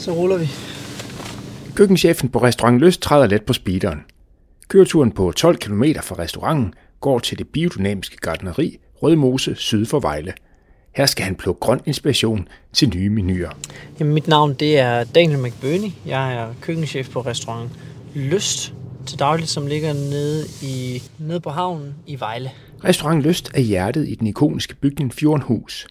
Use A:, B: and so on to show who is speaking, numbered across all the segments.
A: så ruller vi.
B: Køkkenchefen på restaurant Lyst træder let på speederen. Køreturen på 12 km fra restauranten går til det biodynamiske gardneri Rødmose syd for Vejle. Her skal han plukke grøn inspiration til nye menuer.
A: Jamen, mit navn det er Daniel McBurney. Jeg er køkkenchef på restaurant Lyst til dagligt, som ligger nede, i, nede på havnen i Vejle.
B: Restaurant Lyst er hjertet i den ikoniske bygning Fjordenhus.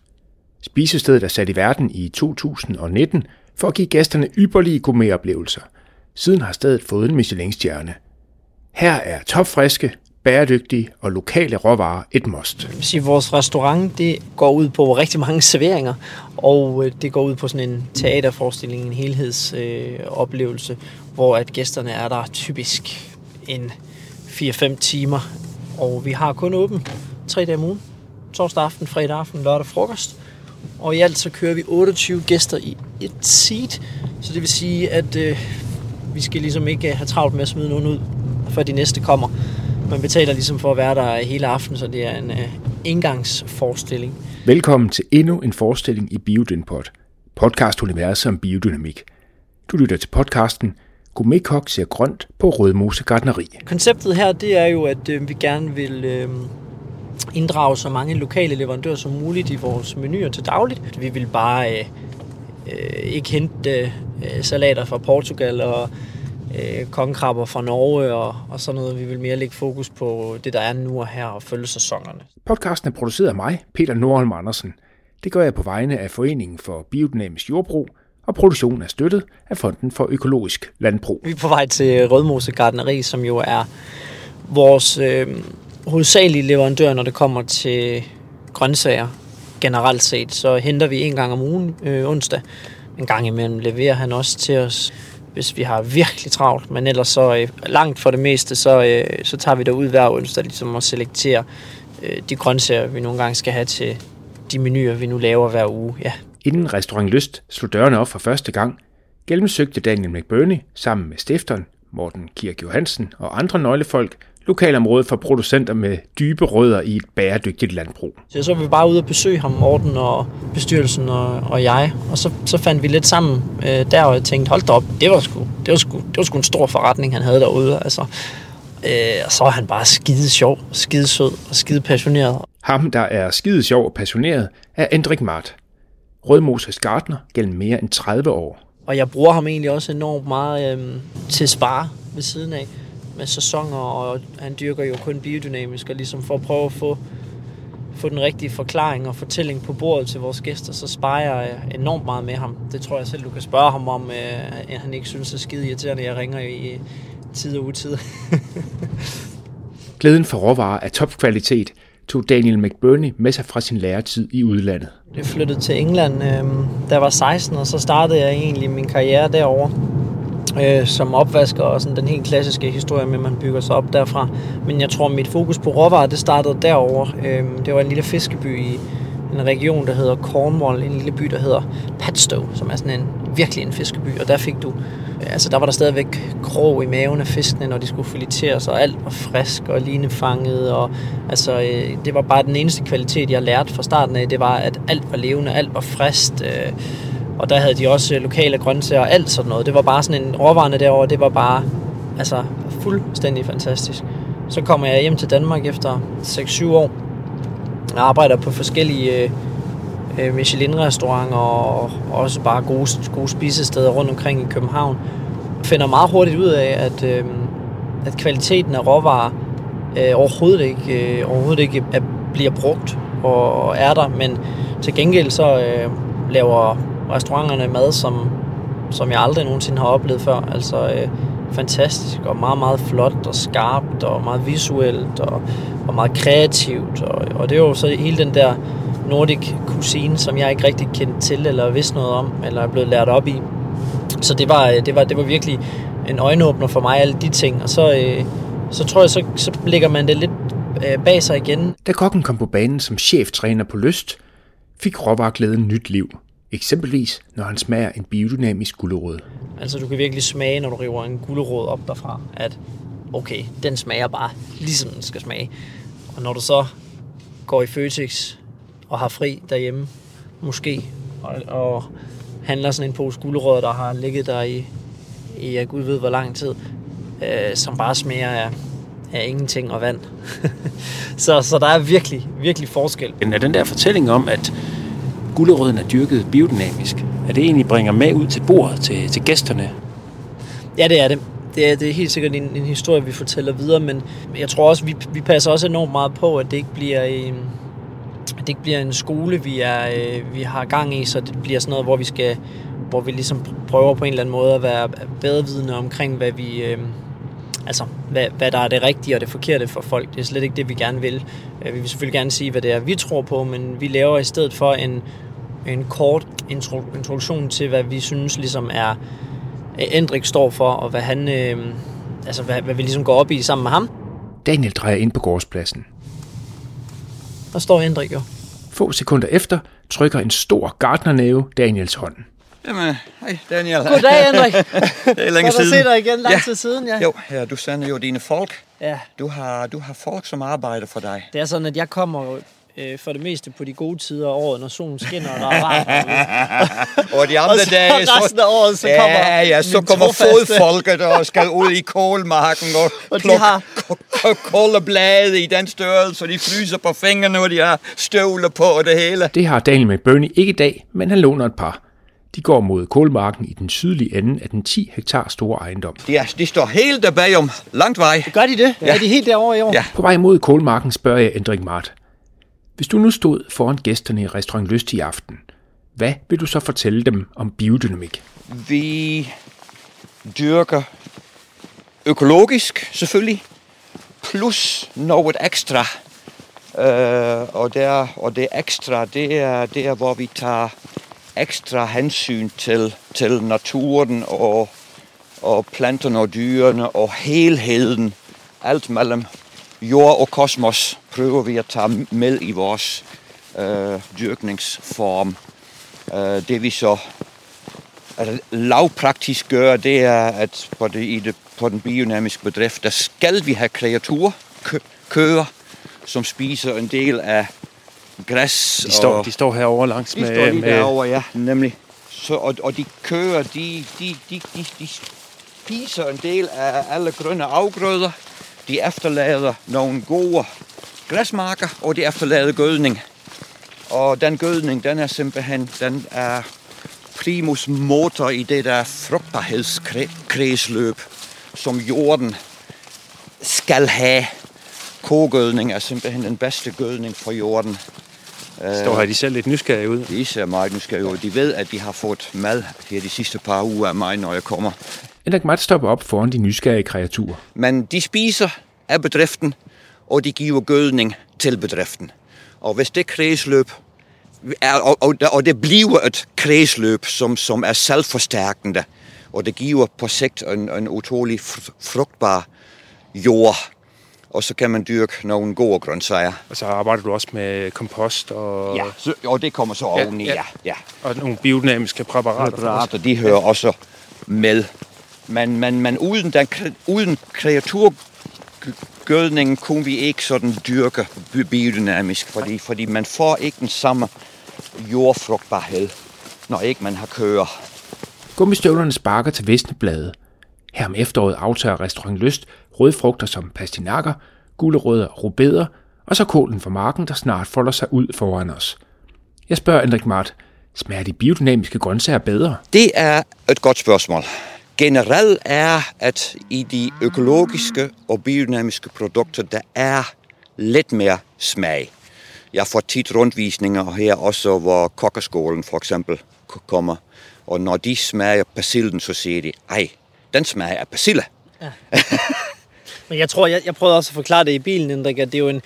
B: Spisestedet er sat i verden i 2019 for at give gæsterne ypperlige gourmetoplevelser. Siden har stedet fået en Michelin-stjerne. Her er topfriske, bæredygtige og lokale råvarer et must.
A: Så vores restaurant det går ud på rigtig mange serveringer, og øh, det går ud på sådan en teaterforestilling, en helhedsoplevelse, øh, hvor at gæsterne er der typisk en 4-5 timer, og vi har kun åben tre dage om ugen. Torsdag aften, fredag aften, lørdag frokost. Og i alt så kører vi 28 gæster i et seat, så det vil sige, at øh, vi skal ligesom ikke have travlt med at smide nogen ud, før de næste kommer. Man betaler ligesom for at være der hele aften, så det er en øh, indgangsforestilling.
B: Velkommen til endnu en forestilling i Biodynpod, podcast-universet om biodynamik. Du lytter til podcasten Gourmetkok ser grønt på Rødmose Gardneri.
A: Konceptet her, det er jo, at øh, vi gerne vil øh, inddrage så mange lokale leverandører som muligt i vores menuer til dagligt. Vi vil bare øh, øh, ikke hente øh, salater fra Portugal og øh, kongekrabber fra Norge og, og sådan noget. Vi vil mere lægge fokus på det, der er nu og her og følge sæsonerne.
B: Podcasten er produceret af mig, Peter Nordholm Andersen. Det gør jeg på vegne af Foreningen for Biodynamisk Jordbrug, og produktionen er støttet af Fonden for Økologisk Landbrug.
A: Vi er på vej til Rødmose Gardneri, som jo er vores øh, hovedsagelige leverandør, når det kommer til grøntsager generelt set. Så henter vi en gang om ugen øh, onsdag. En gang imellem leverer han også til os hvis vi har virkelig travlt. Men ellers så øh, langt for det meste, så, øh, så tager vi derud hver onsdag ligesom og selekterer øh, de grøntsager, vi nogle gange skal have til de menuer, vi nu laver hver uge. Ja.
B: Inden Restaurant Lyst slog dørene op for første gang, gennemsøgte Daniel McBurney sammen med stifteren Morten Kirk Johansen og andre nøglefolk lokalområdet for producenter med dybe rødder i et bæredygtigt landbrug.
A: Så så var vi bare ude og besøge ham, Morten og bestyrelsen og, og jeg, og så, så fandt vi lidt sammen øh, der, og jeg tænkte, hold da op, det var, sgu, det, var sgu, det var sgu en stor forretning, han havde derude. Altså, øh, og så var han bare skide sjov, skide sød og skide passioneret.
B: Ham, der er skide sjov og passioneret, er Endrik Mart. Rødmoses gartner gennem mere end 30 år.
A: Og jeg bruger ham egentlig også enormt meget øh, til spare ved siden af med sæsoner, og han dyrker jo kun biodynamisk, og ligesom for at prøve at få, få den rigtige forklaring og fortælling på bordet til vores gæster, så sparer jeg enormt meget med ham. Det tror jeg selv, du kan spørge ham om, øh, han ikke synes er skide irriterende, jeg ringer i tid og utid.
B: Glæden for råvarer af topkvalitet tog Daniel McBurney med sig fra sin læretid i udlandet.
A: Jeg flyttede til England, øh, da jeg var 16, og så startede jeg egentlig min karriere derovre øh, som opvasker og sådan den helt klassiske historie med, at man bygger sig op derfra. Men jeg tror, mit fokus på råvarer, det startede derover. Øh, det var en lille fiskeby i en region, der hedder Cornwall, en lille by, der hedder Padstow, som er sådan en virkelig en fiskeby, og der fik du, øh, altså der var der stadigvæk krog i maven af fiskene, når de skulle fileteres, og alt var frisk og linefanget, og altså øh, det var bare den eneste kvalitet, jeg lærte fra starten af, det var, at alt var levende, alt var frist, øh, og der havde de også øh, lokale grøntsager og alt sådan noget. Det var bare sådan en råvarerne derover, det var bare altså fuldstændig fantastisk. Så kommer jeg hjem til Danmark efter 6-7 år. Jeg arbejder på forskellige øh, øh Michelin-restauranter og også bare gode, gode spisesteder rundt omkring i København. Jeg finder meget hurtigt ud af, at, øh, at kvaliteten af råvarer øh, overhovedet ikke, øh, overhovedet ikke er, bliver brugt og er der, men til gengæld så øh, laver restauranterne mad, som, som jeg aldrig nogensinde har oplevet før. Altså øh, fantastisk og meget, meget flot og skarpt og meget visuelt og, og meget kreativt. Og, og det er jo så hele den der nordic cuisine, som jeg ikke rigtig kendte til eller vidste noget om, eller er blevet lært op i. Så det var, øh, det var, det var virkelig en øjenåbner for mig, alle de ting. Og så, øh, så tror jeg, så, så lægger man det lidt øh, bag sig igen.
B: Da kokken kom på banen som cheftræner på Lyst, fik råvarglæden nyt liv. Eksempelvis når han smager en biodynamisk gulerod.
A: Altså du kan virkelig smage, når du river en gulerod op derfra, at okay, den smager bare ligesom den skal smage. Og når du så går i Føtex og har fri derhjemme, måske, og, og handler sådan en pose gulerødder, der har ligget der i, i jeg gud ved hvor lang tid, øh, som bare smager af, af ingenting og vand. så, så der er virkelig, virkelig forskel.
B: Men er den der fortælling om, at gulerødden er dyrket biodynamisk, at det egentlig bringer med ud til bordet til, til gæsterne?
A: Ja, det er det. Det er, det er helt sikkert en, en historie, vi fortæller videre, men jeg tror også, vi, vi passer også enormt meget på, at det ikke bliver en, det ikke bliver en skole, vi, er, øh, vi har gang i, så det bliver sådan noget, hvor vi skal hvor vi ligesom prøver på en eller anden måde at være bedre vidne omkring, hvad vi, øh, altså, hvad, hvad der er det rigtige og det forkerte for folk. Det er slet ikke det, vi gerne vil. Øh, vi vil selvfølgelig gerne sige, hvad det er, vi tror på, men vi laver i stedet for en, en kort intro, introduktion til, hvad vi synes ligesom er, Endrik står for, og hvad han, øh, altså hvad, hvad vi ligesom går op i sammen med ham.
B: Daniel drejer ind på gårdspladsen.
A: Der står Endrik jo.
B: Få sekunder efter trykker en stor gardnernæve Daniels hånd.
C: Jamen, hej Daniel.
A: Goddag, Henrik.
C: det er længe
A: Godt
C: siden.
A: at se dig igen, lang
C: Ja.
A: tid siden, ja.
C: Jo, ja, du sender jo dine folk.
A: ja.
C: Du har, du har folk, som arbejder for dig.
A: Det er sådan, at jeg kommer øh, for det meste på de gode tider af året, når solen skinner, og der er varmt.
C: Og de andre
A: Og så
C: dage...
A: resten af året, så
C: ja,
A: kommer
C: Ja, så
A: mine
C: kommer
A: trofaste-
C: fodfolket og skal ud i kålmarken og,
A: Og de
C: plukke
A: har-
C: i den størrelse, og de fryser på fingrene, og de har støvler på og det hele.
B: Det har Daniel med Bernie ikke i dag, men han låner et par. De går mod kålmarken i den sydlige ende af den 10 hektar store ejendom.
C: De, er, de står helt der bagom, langt vej.
A: Gør de det? Ja. Er de helt derovre i år?
C: Ja.
B: På vej mod kålmarken spørger jeg Endrik Mart. Hvis du nu stod foran gæsterne i restaurant Lyst i aften, hvad vil du så fortælle dem om biodynamik?
C: Vi dyrker økologisk, selvfølgelig, plus noget ekstra. Øh, og, der, og det ekstra, det er, det hvor vi tager ekstra hensyn til, til naturen og, og planterne og dyrene og helheden. Alt mellem jord og kosmos prøver vi at tage med i vores øh, dyrkningsform. Øh, det vi så altså, lavpraktisk gør, det er, at på, det, i det, på den biodynamiske bedrift, der skal vi have kreaturer, kø, køer, som spiser en del af græs.
B: De står,
C: og,
B: de står herovre langs
C: de
B: med,
C: står lige
B: med
C: derovre, ja, nemlig. Så, og, og de køer, de, de, de, de, de spiser en del af alle grønne afgrøder. De efterlader nogle gode græsmarker, og de efterlader gødning. Og den gødning, den er simpelthen, den er primus motor i det der frugtbarhedskredsløb, som jorden skal have. Kogødning er simpelthen den bedste gødning for jorden
B: står her, de ser lidt nysgerrige ud.
C: De ser meget nysgerrige ud. De ved, at de har fået mad her de sidste par uger af mig, når jeg kommer.
B: Endrik Mart stopper op foran de nysgerrige kreaturer.
C: Men de spiser af bedriften, og de giver gødning til bedriften. Og hvis det kredsløb er, og, og, og det bliver et kredsløb, som, som er selvforstærkende, og det giver på sigt en, en utrolig fr- frugtbar jord, og så kan man dyrke nogle gode grøntsager.
B: Og så arbejder du også med kompost og,
C: Ja, så, og det kommer så oveni,
B: ja.
C: ja. ja.
B: og nogle biodynamiske præparater.
C: præparater, de hører også med. Men, men, men uden, den, uden kreaturgødningen kunne vi ikke sådan dyrke bi- biodynamisk, fordi, fordi man får ikke den samme jordfrugtbarhed, når ikke man har køer.
B: Gummistøvlerne sparker til visneblade. Her om efteråret aftager restaurant Lyst rødfrugter som pastinakker, gulerødder og rubeder, og så kålen fra marken, der snart folder sig ud foran os. Jeg spørger Henrik Mart, smager de biodynamiske grøntsager bedre?
C: Det er et godt spørgsmål. Generelt er, at i de økologiske og biodynamiske produkter, der er lidt mere smag. Jeg får tit rundvisninger her også, hvor kokkeskolen for eksempel kommer. Og når de smager persillen, så siger de, ej, den smager af persille.
A: Men jeg tror, jeg, jeg prøvede også at forklare det i bilen, Henrik, at det er jo en,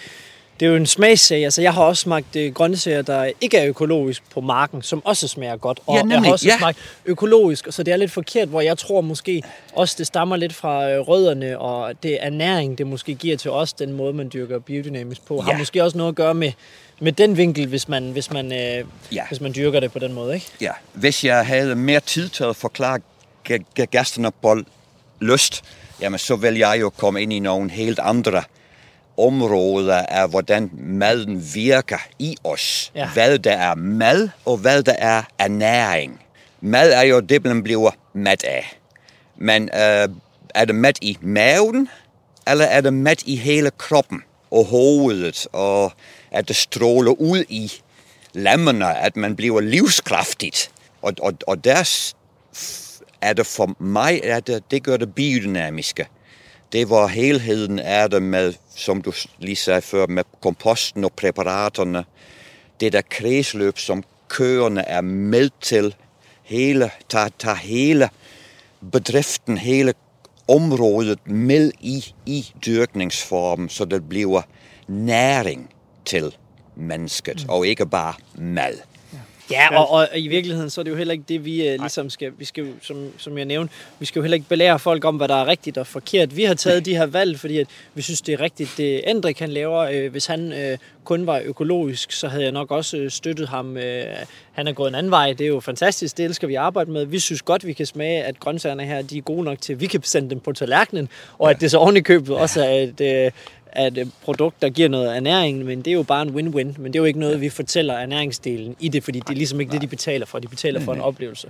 A: det er jo en smagssag. Altså, jeg har også smagt øh, grøntsager, der ikke er økologisk på marken, som også smager godt. Og
C: Ja,
A: jeg har også
C: ja.
A: smagt økologisk, så det er lidt forkert, hvor jeg tror måske også, det stammer lidt fra øh, rødderne, og det er næring, det måske giver til os, den måde, man dyrker biodynamisk på. Har
C: Ja.
A: måske også noget at gøre med, med den vinkel, hvis man, hvis, man, øh,
C: Ja.
A: hvis man dyrker det på den måde, ikke?
C: Ja, hvis jeg havde mere tid til at forklare g- g- gæsterne på lyst, jamen så vil jeg jo komme ind i nogle helt andre områder af, hvordan maden virker i os.
A: Ja.
C: Hvad der er mad, og hvad der er ernæring. mad er jo det, man bliver mad af. Men øh, er det mad i maven, eller er det mad i hele kroppen og hovedet, og at det stråler ud i lemmerne, at man bliver livskraftigt. Og, og, og der er det for mig, er det, det gør det biodynamiske. Det var helheden er det med, som du lige sagde før, med komposten og præparaterne. Det der kredsløb, som køerne er med til, hele, tager, tager hele bedriften, hele området med i, i dyrkningsformen, så det bliver næring til mennesket, mm. og ikke bare mad.
A: Ja, og, og i virkeligheden så er det jo heller ikke det, vi uh, ligesom skal, vi skal jo, som, som jeg nævnte, vi skal jo heller ikke belære folk om, hvad der er rigtigt og forkert. Vi har taget de her valg, fordi at vi synes, det er rigtigt, det Endrik han laver. Uh, hvis han uh, kun var økologisk, så havde jeg nok også støttet ham. Uh, han er gået en anden vej, det er jo fantastisk, det elsker vi arbejde med. Vi synes godt, vi kan smage, at grøntsagerne her, de er gode nok til, at vi kan sende dem på tallerkenen, og at det så ordentligt købet også er et, af et produkt, der giver noget ernæring, men det er jo bare en win-win. Men det er jo ikke noget, vi fortæller ernæringsdelen i det, fordi det er ligesom ikke det, de betaler for. De betaler for en oplevelse.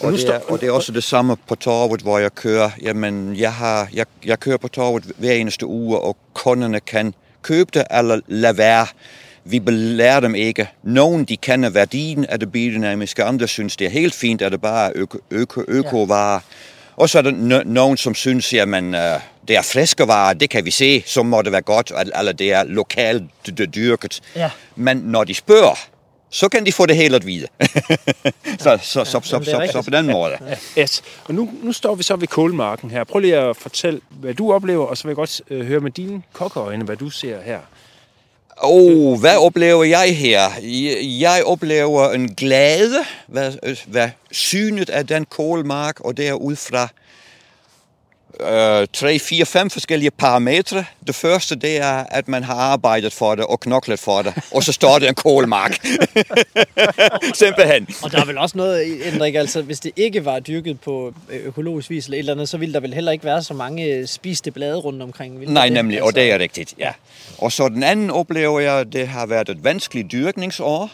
C: Og det, er, og det er også det samme på torvet, hvor jeg kører. Jamen, jeg, har, jeg, jeg kører på torvet hver eneste uge, og kunderne kan købe det eller lade være. Vi belærer dem ikke. Nogen de kender værdien af det biodynamiske, andre synes det er helt fint, at det bare er øko, øko, øko-varer. Ja. Og så er der nogen, som synes, at man, øh, det er friske varer, det kan vi se, så må det være godt, eller det er lokalt dyrket. Ja. Men når de spørger, så kan de få det hele at vide. så, så, så, så, så, så, så på den måde.
B: Yes. Og nu, nu står vi så ved kålmarken her. Prøv lige at fortælle, hvad du oplever, og så vil jeg godt øh, høre med dine kokkeøjne, hvad du ser her.
C: Oh, hvad oplever jeg her? Jeg oplever en glæde hvad, hvad synet af den kålmark, og derud fra øh, tre, fire, fem forskellige parametre. Det første, det er, at man har arbejdet for det og knoklet for det, og så står det en kålmark. Simpelthen.
A: Og der er vel også noget, Henrik, altså hvis det ikke var dyrket på øh, økologisk vis eller et eller andet, så ville der vel heller ikke være så mange øh, spiste blade rundt omkring.
C: Nej, det? nemlig, altså... og det er rigtigt, ja. Og så den anden oplever jeg, det har været et vanskeligt dyrkningsår,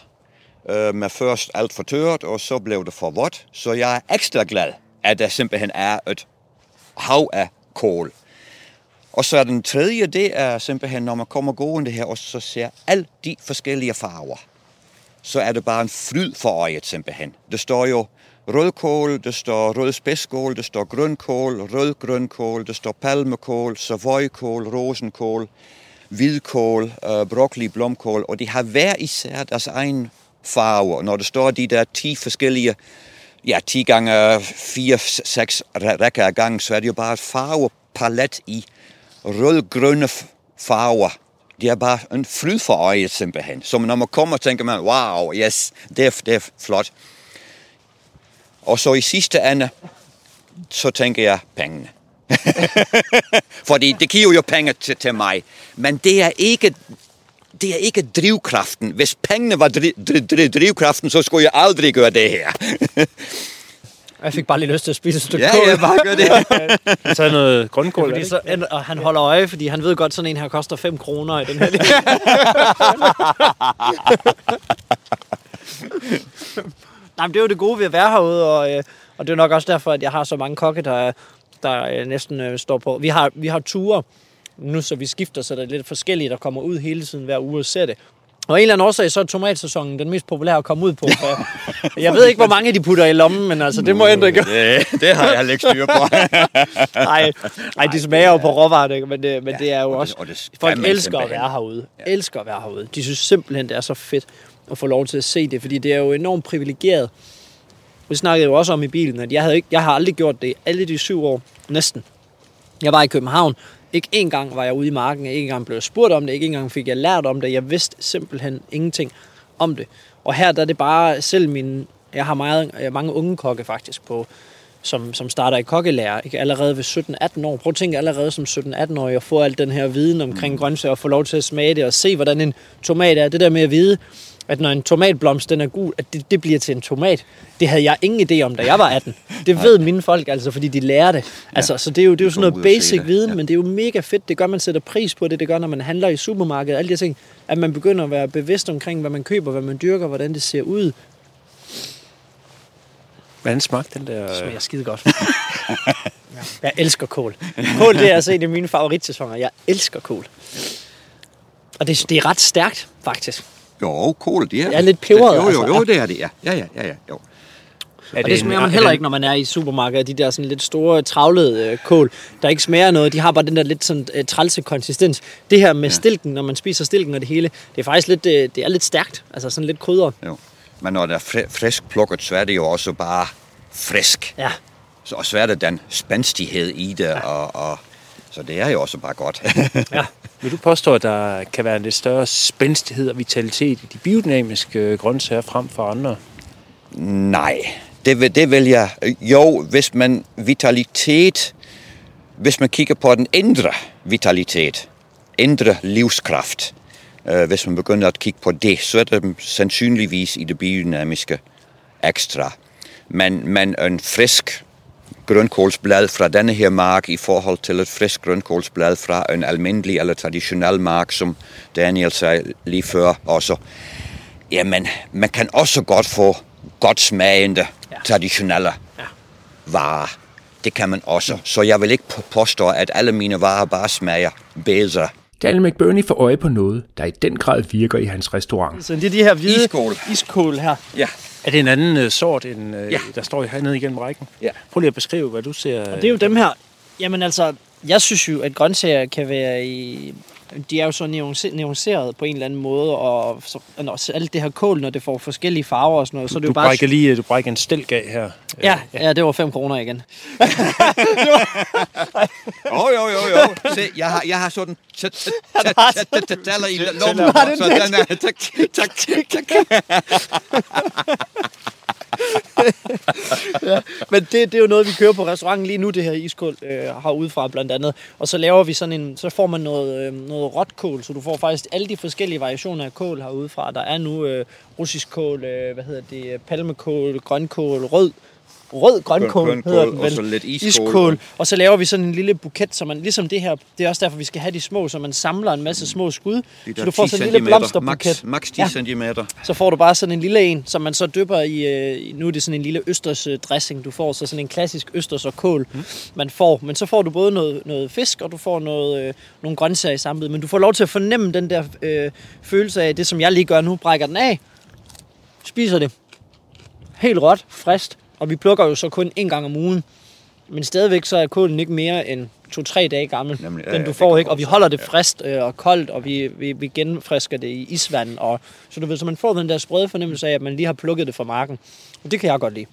C: øh, med først alt for tørt, og så blev det for vådt. Så jeg er ekstra glad, at der simpelthen er et hav af kål. Og så er den tredje, det er simpelthen, når man kommer gående her, og så ser alle de forskellige farver, så er det bare en fryd for øjet simpelthen. Det står jo rødkål, det står rød spidskål, det står grønkål, rød grønkål, det står palmekål, savoykål, rosenkål, hvidkål, øh, broccoli, blomkål, og de har hver især deres egen farve. Når der står de der 10 forskellige ja, 10 gange 4, 6 rækker af gang, så er det jo bare et farvepalet i rødgrønne farver. Det er bare en fryd for øjet simpelthen. Så når man kommer, tænker man, wow, yes, det er, det er flot. Og så i sidste ende, så tænker jeg pengene. Fordi det giver jo penge til, til mig. Men det er ikke det er ikke drivkraften. Hvis pengene var dri, dri, dri, drivkraften, så skulle jeg aldrig gøre det her.
A: Jeg fik bare lige lyst til at spise et stykke
C: ja,
A: kål.
C: Ja, bare gør det.
B: så noget grønkål.
A: Fordi så, og han holder øje, fordi han ved godt, sådan en her koster 5 kroner i den her. Nej, men det er jo det gode ved at være herude, og, øh, og det er nok også derfor, at jeg har så mange kokke, der, der øh, næsten øh, står på. Vi har, vi har ture, nu så vi skifter, så der er lidt forskellige, der kommer ud hele tiden hver uge og ser det. Og en eller anden årsag, så er tomatsæsonen den mest populære at komme ud på. jeg ved ikke, hvor mange de putter i lommen, men altså, det må ændre ikke.
C: Det, det har jeg ikke styr på.
A: Nej, nej, de smager jo på råvarer, men det, men det er jo også... Og det folk elsker at være herude. Ja. Elsker at være herude. De synes simpelthen, det er så fedt at få lov til at se det, fordi det er jo enormt privilegeret. Vi snakkede jo også om i bilen, at jeg, havde ikke, jeg har aldrig gjort det alle de syv år, næsten. Jeg var i København, ikke engang var jeg ude i marken, ikke engang blev jeg spurgt om det, ikke engang fik jeg lært om det. Jeg vidste simpelthen ingenting om det. Og her der er det bare selv min... Jeg har meget, jeg har mange unge kokke faktisk på, som, som starter i kokkelærer, ikke? allerede ved 17-18 år. Prøv at tænke allerede som 17-18 år at få al den her viden omkring mm. grøntsager og få lov til at smage det og se, hvordan en tomat er. Det der med at vide, at når en tomatblomst den er gul, at det, det bliver til en tomat. Det havde jeg ingen idé om, da jeg var 18. Det ved mine folk altså, fordi de lærer det. Altså, ja. Så det er jo, det er jo sådan noget basic viden, ja. men det er jo mega fedt. Det gør, man sætter pris på det. Det gør, når man handler i supermarkedet. Alle de ting, at man begynder at være bevidst omkring, hvad man køber, hvad man dyrker, hvordan det ser ud.
B: Hvordan smagte den der?
A: Det smager skide godt. jeg elsker kål. Kål, det er altså en af mine favoritsæsoner. Jeg elsker kål. Og det, det er ret stærkt, faktisk.
C: Jo, kål, det er...
A: Ja, lidt peberet,
C: Jo, jo,
A: altså,
C: jo,
A: ja.
C: det er det, ja. Ja, ja, ja, ja. Jo.
B: Er
A: Og det smager man heller ikke, når man er i supermarkedet. De der sådan lidt store, travlede øh, kål, der ikke smager noget. De har bare den der lidt sådan øh, trælse konsistens. Det her med ja. stilken, når man spiser stilken og det hele, det er faktisk lidt, øh, det er lidt stærkt. Altså sådan lidt krydret.
C: jo. Men når det er fri- frisk plukket, så er det jo også bare frisk.
A: Ja.
C: Så, og så er det den spændstighed i det, ja. og, og, så det er jo også bare godt.
A: ja.
B: Vil du påstå, at der kan være en lidt større spændstighed og vitalitet i de biodynamiske øh, grøntsager frem for andre?
C: Nej, det vil, det vil jeg. Jo, hvis man vitalitet, hvis man kigger på den indre vitalitet, indre livskraft, hvis man begynder at kigge på det, så er det sandsynligvis i det biodynamiske ekstra. Men, men en frisk grønkålsblad fra denne her mark i forhold til et frisk grønkålsblad fra en almindelig eller traditionel mark, som Daniel sagde lige før også. Jamen, man kan også godt få godt smagende, ja. traditionelle ja. varer. Det kan man også. Så jeg vil ikke på- påstå, at alle mine varer bare smager bedre.
B: Daniel McBurney får øje på noget, der i den grad virker i hans restaurant.
A: Så det er de her hvide
C: Iskål.
A: iskål her.
C: Ja.
B: Er det en anden uh, sort, end uh,
C: Ja.
B: der står hernede igennem rækken?
C: Ja.
B: Prøv lige at beskrive, hvad du ser.
A: Og det er jo dem her. Jamen altså, jeg synes jo, at grøntsager kan være i... De er jo så nuance- nuanceret på en eller anden måde, og så, når alt det her kål, når det får forskellige farver og sådan noget, så er det
B: du
A: jo bare...
B: brækker lige du brækker en stilk af her.
A: Ja, ja, det var 5 kroner igen.
C: Jo, jo, jo, jo. Se, jeg har, jeg har sådan taler i lommen. Så den er... Tak, tak, tak, ja.
A: Men det, det er jo noget, vi kører på restauranten lige nu, det her iskål øh, herudefra blandt andet. Og så laver vi sådan en, så får man noget, øh, noget råtkål, så du får faktisk alle de forskellige variationer af kål herudefra. Der er nu øh, russisk kål, øh, hvad hedder det, palmekål, grønkål, rød, rød grønkål,
C: Grønkål,
A: hedder den
C: og
A: vel.
C: så lidt iskål.
A: iskål. Og så laver vi sådan en lille buket, så man, ligesom det her, det er også derfor, vi skal have de små, så man samler en masse små skud.
C: De
A: Så du får
C: 10
A: sådan en lille blomsterbuket.
C: Max, max 10
A: Ja.
C: centimeter.
A: Så får du bare sådan en lille en, som man så dypper i, øh, nu er det sådan en lille østers øh, dressing, du får, så sådan en klassisk østers og kål, mm. man får. Men så får du både noget, noget fisk, og du får noget, øh, nogle grøntsager i samme bid. Men du får lov til at fornemme den der øh, følelse af, det som jeg lige gør nu, brækker den af, spiser det. Helt råt, frist, og vi plukker jo så kun en gang om ugen. Men stadigvæk så er kålen ikke mere end to-tre dage gammel,
C: Nemlig, ja,
A: den
C: ja,
A: du
C: det
A: får ikke. Og vi holder det
C: ja.
A: frist øh, og koldt, og vi, vi, vi genfrisker det i isvand. Og, så du ved, så man får den der sprøde fornemmelse af, at man lige har plukket det fra marken. Og det kan jeg godt lide.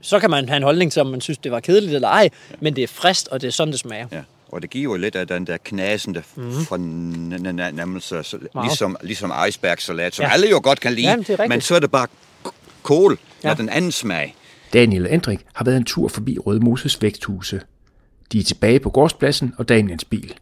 A: Så kan man have en holdning til, om man synes, det var kedeligt eller ej, men det er frist, og det er sådan, det smager.
C: Ja. Og det giver jo lidt af den der knasende mm. fornemmelse, ligesom, ligesom icebergsalat, som
A: Ja.
C: ja. alle jo godt kan lide.
A: Jamen,
C: men så er det bare kål
A: Ja.
C: med den anden smag.
B: Daniel og Endrik har været en tur forbi Rødmoses væksthuse. De er tilbage på gårdspladsen og Daniels bil.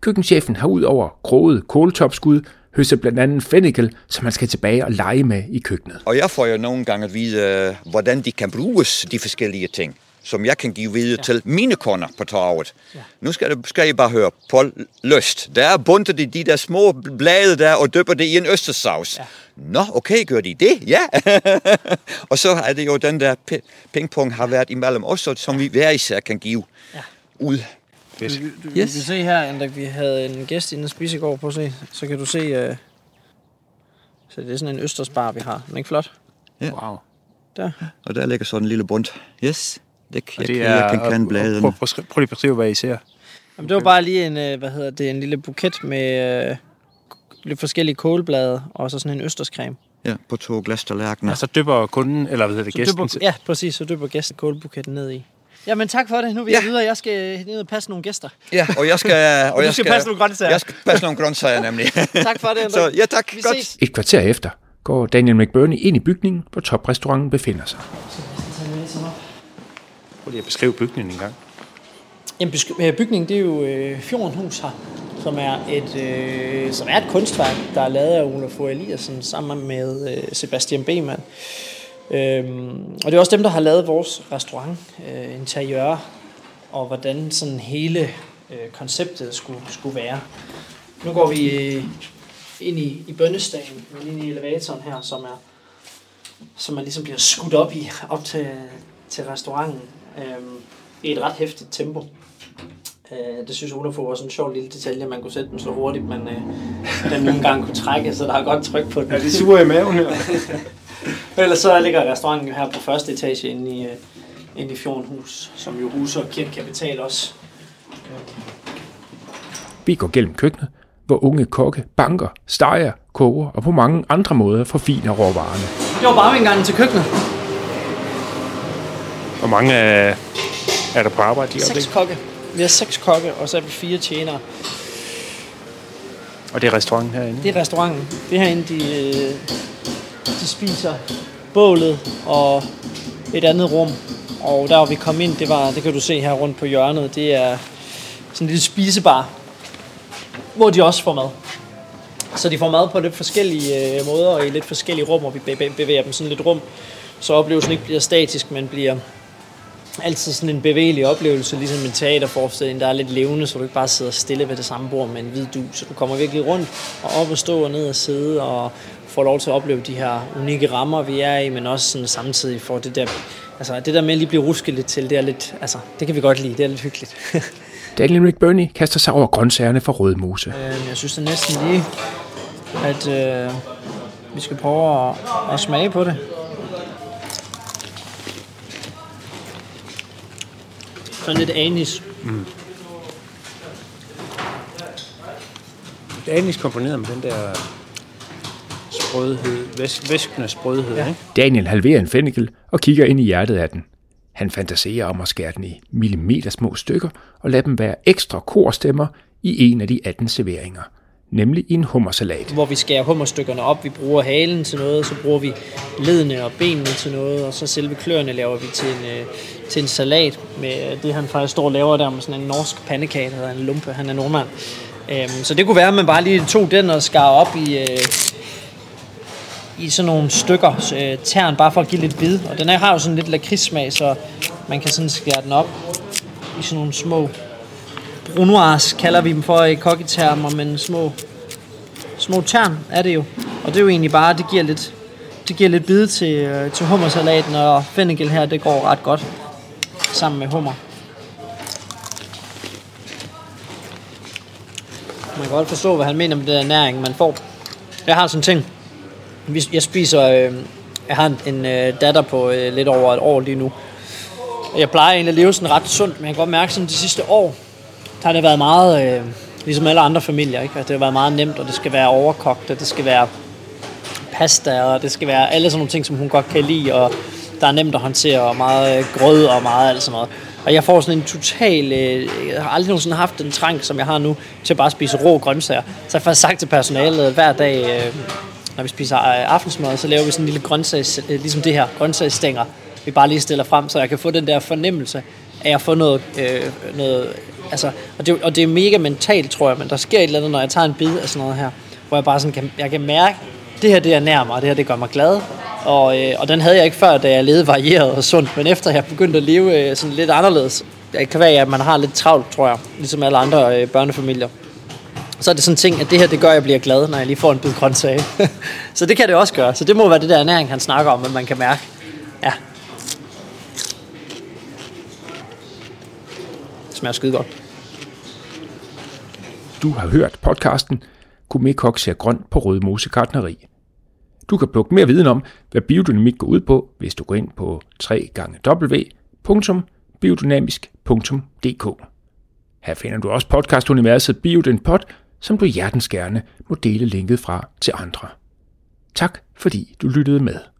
B: Køkkenchefen har ud over kroget kåletopskud høstet blandt andet fennikel, som man skal tilbage og lege med i køkkenet.
C: Og jeg får jo nogle gange at vide, øh, hvordan de kan bruges, de forskellige ting, som jeg kan give videre ja. til mine kunder på torvet. Ja. Nu skal, det, skal I bare høre på lyst. Der er bundet i de der små blade der og dypper det i en østersauce. Ja. Nå, okay, gør de det? Ja. og så er det jo den der pi- pingpong har været imellem os, som vi hver især kan give ja. ud.
A: Du, du, yes. du kan se her, at vi havde en gæst inde og spise i går på se. Så kan du se, uh, så det er sådan en østersbar, vi har. Den er ikke flot?
B: Wow.
A: Der.
C: Og der ligger sådan en lille bund. Yes, det, jeg, det jeg, jeg kan kende bladene.
B: Prøv, prøv, prøv lige at beskrive, hvad I ser.
A: Jamen, det var bare lige en, øh, hvad hedder det, en lille buket med øh, lidt forskellige kålblade og så sådan en østerscreme.
C: Ja, på to glastallerkener.
B: Og så dypper kunden, eller hvad hedder det, gæsten,
A: dypper, ja, præcis. Så dypper gæsten kålbuketten ned i. Jamen tak for det. Nu vil jeg
C: Ja.
A: videre. Jeg skal ned og passe nogle gæster.
C: Ja, og jeg skal... Og
A: du
C: jeg
A: skal passe nogle grøntsager.
C: Jeg skal passe nogle grøntsager, nemlig.
A: Tak for det, Henrik.
C: Så ja, tak.
A: Vi
C: Godt.
A: ses.
B: Et kvarter efter går Daniel McBurney ind i bygningen, hvor toprestauranten befinder sig. Prøv lige at beskrive bygningen en gang.
A: Jamen, øh, bygningen, det er jo øh, Fjordenhus her, som er, et, øh, som er et kunstværk, der er lavet af Ole Eliassen sammen med øh, Sebastian Bemann. Øhm, og det er også dem, der har lavet vores restaurant, øh, interiør, og hvordan sådan hele øh, konceptet skulle, skulle være. Nu går vi øh, ind i, i bønnestagen, men ind i elevatoren her, som er som man ligesom bliver skudt op i, op til, til restauranten, øh, i et ret hæftigt tempo. Øh, det synes Olaf var sådan en sjov lille detalje, man kunne sætte den så hurtigt, men øh, den nogle gange kunne trække, så der er godt tryk på den.
B: Ja, det suger i maven her.
A: Ellers så ligger restauranten jo her på første etage inde i, øh, inde i Fjordenhus, som jo huser Kirke Kapital også.
B: Vi går gennem køkkenet, hvor unge kokke banker, steger, koger og på mange andre måder forfiner råvarerne.
A: Det var bare engang til køkkenet.
B: Hvor mange er, er der på arbejde i
A: Seks kokke. Vi har seks kokke, og så er vi fire tjenere.
B: Og det er restauranten herinde?
A: Det er restauranten. Det er herinde, de, øh, de spiser bålet og et andet rum. Og der hvor vi kom ind, det var, det kan du se her rundt på hjørnet, det er sådan en lille spisebar, hvor de også får mad. Så de får mad på lidt forskellige øh, måder og i lidt forskellige rum, og vi be- bevæger dem sådan lidt rum, så oplevelsen ikke bliver statisk, men bliver altid sådan en bevægelig oplevelse, ligesom en teaterforestilling, der er lidt levende, så du ikke bare sidder stille ved det samme bord med en hvid du, så du kommer virkelig rundt og op og stå og ned og sidde og får lov til at opleve de her unikke rammer, vi er i, men også sådan samtidig får det der, altså det der med at lige blive rusket lidt til, det er lidt, altså det kan vi godt lide, det er lidt hyggeligt.
B: Daniel Rick Burney kaster sig over grøntsagerne fra Rødmose.
A: Øh, jeg synes det næsten lige, at øh, vi skal prøve at, at smage på det. Sådan lidt anis.
D: Danisk komponeret med den der sprødhed, væs- væskende sprødhed, ja. ikke?
B: Daniel halverer en fennikel og kigger ind i hjertet af den. Han fantaserer om at skære den i millimeter små stykker og lade dem være ekstra korstemmer i en af de 18 serveringer, nemlig i en hummersalat.
A: hvor vi skærer hummerstykkerne op. Vi bruger halen til noget, så bruger vi ledene og benene til noget, og så selve kløerne laver vi til en, øh, til en salat med øh, det, han faktisk står og laver der med sådan en norsk pandekage, der hedder en lumpe. Han er nordmand. Øhm, så det kunne være, at man bare lige tog den og skar op i, øh, i sådan nogle stykker øh, tern, bare for at give lidt bid. Og den her har jo sådan lidt lakridssmag, så man kan sådan skære den op i sådan nogle små brunoirs, kalder vi dem for i kokketermer, men små små tern er det jo. Og det er jo egentlig bare, det giver lidt, det giver lidt bid til, øh, til hummersalaten, og fennikel her, det går ret godt sammen med hummer. Man kan godt forstå, hvad han mener med den ernæring, man får. Jeg har sådan en ting. Jeg spiser, øh, jeg har en, en øh, datter på øh, lidt over et år lige nu. Jeg plejer egentlig at leve sådan ret sundt, men jeg kan godt mærke, sådan de sidste år, der har det været meget, øh, ligesom alle andre familier, ikke? Det har været meget nemt, og det skal være overkogt, og det skal være pasta, og det skal være alle sådan nogle ting, som hun godt kan lide, og der er nemt at håndtere, og meget øh, grød og meget alt sådan noget. Og jeg får sådan en total, øh, jeg har aldrig nogensinde haft den trang, som jeg har nu, til at bare spise rå grøntsager. Så jeg har faktisk sagt til personalet hver dag, øh, når vi spiser øh, aftensmad, så laver vi sådan en lille grøntsags, øh, ligesom det her, grøntsagsstænger, vi bare lige stiller frem, så jeg kan få den der fornemmelse at jeg får noget, øh, noget altså, og det, og det er mega mentalt, tror jeg, men der sker et eller andet, når jeg tager en bid af sådan noget her, hvor jeg bare sådan kan, jeg kan mærke, det her det er nær mig, og det her det gør mig glad, og, øh, og den havde jeg ikke før, da jeg levede varieret og sundt, men efter jeg begyndte at leve øh, sådan lidt anderledes, det kan være, at man har lidt travlt, tror jeg, ligesom alle andre øh, børnefamilier, så er det sådan en ting, at det her, det gør, at jeg bliver glad, når jeg lige får en bid grøntsag. så det kan det også gøre. Så det må være det der ernæring, han snakker om, at man kan mærke. Ja. Det smager skide godt.
B: Du har hørt podcasten Gourmetkok ser grønt på Rødmose Gartneri. Du kan plukke mere viden om, hvad biodynamik går ud på, hvis du går ind på 3xw.biodynamisk.dk. Her finder du også podcastuniverset Biodynpod, som du hjertens gerne må dele linket fra til andre. Tak fordi du lyttede med.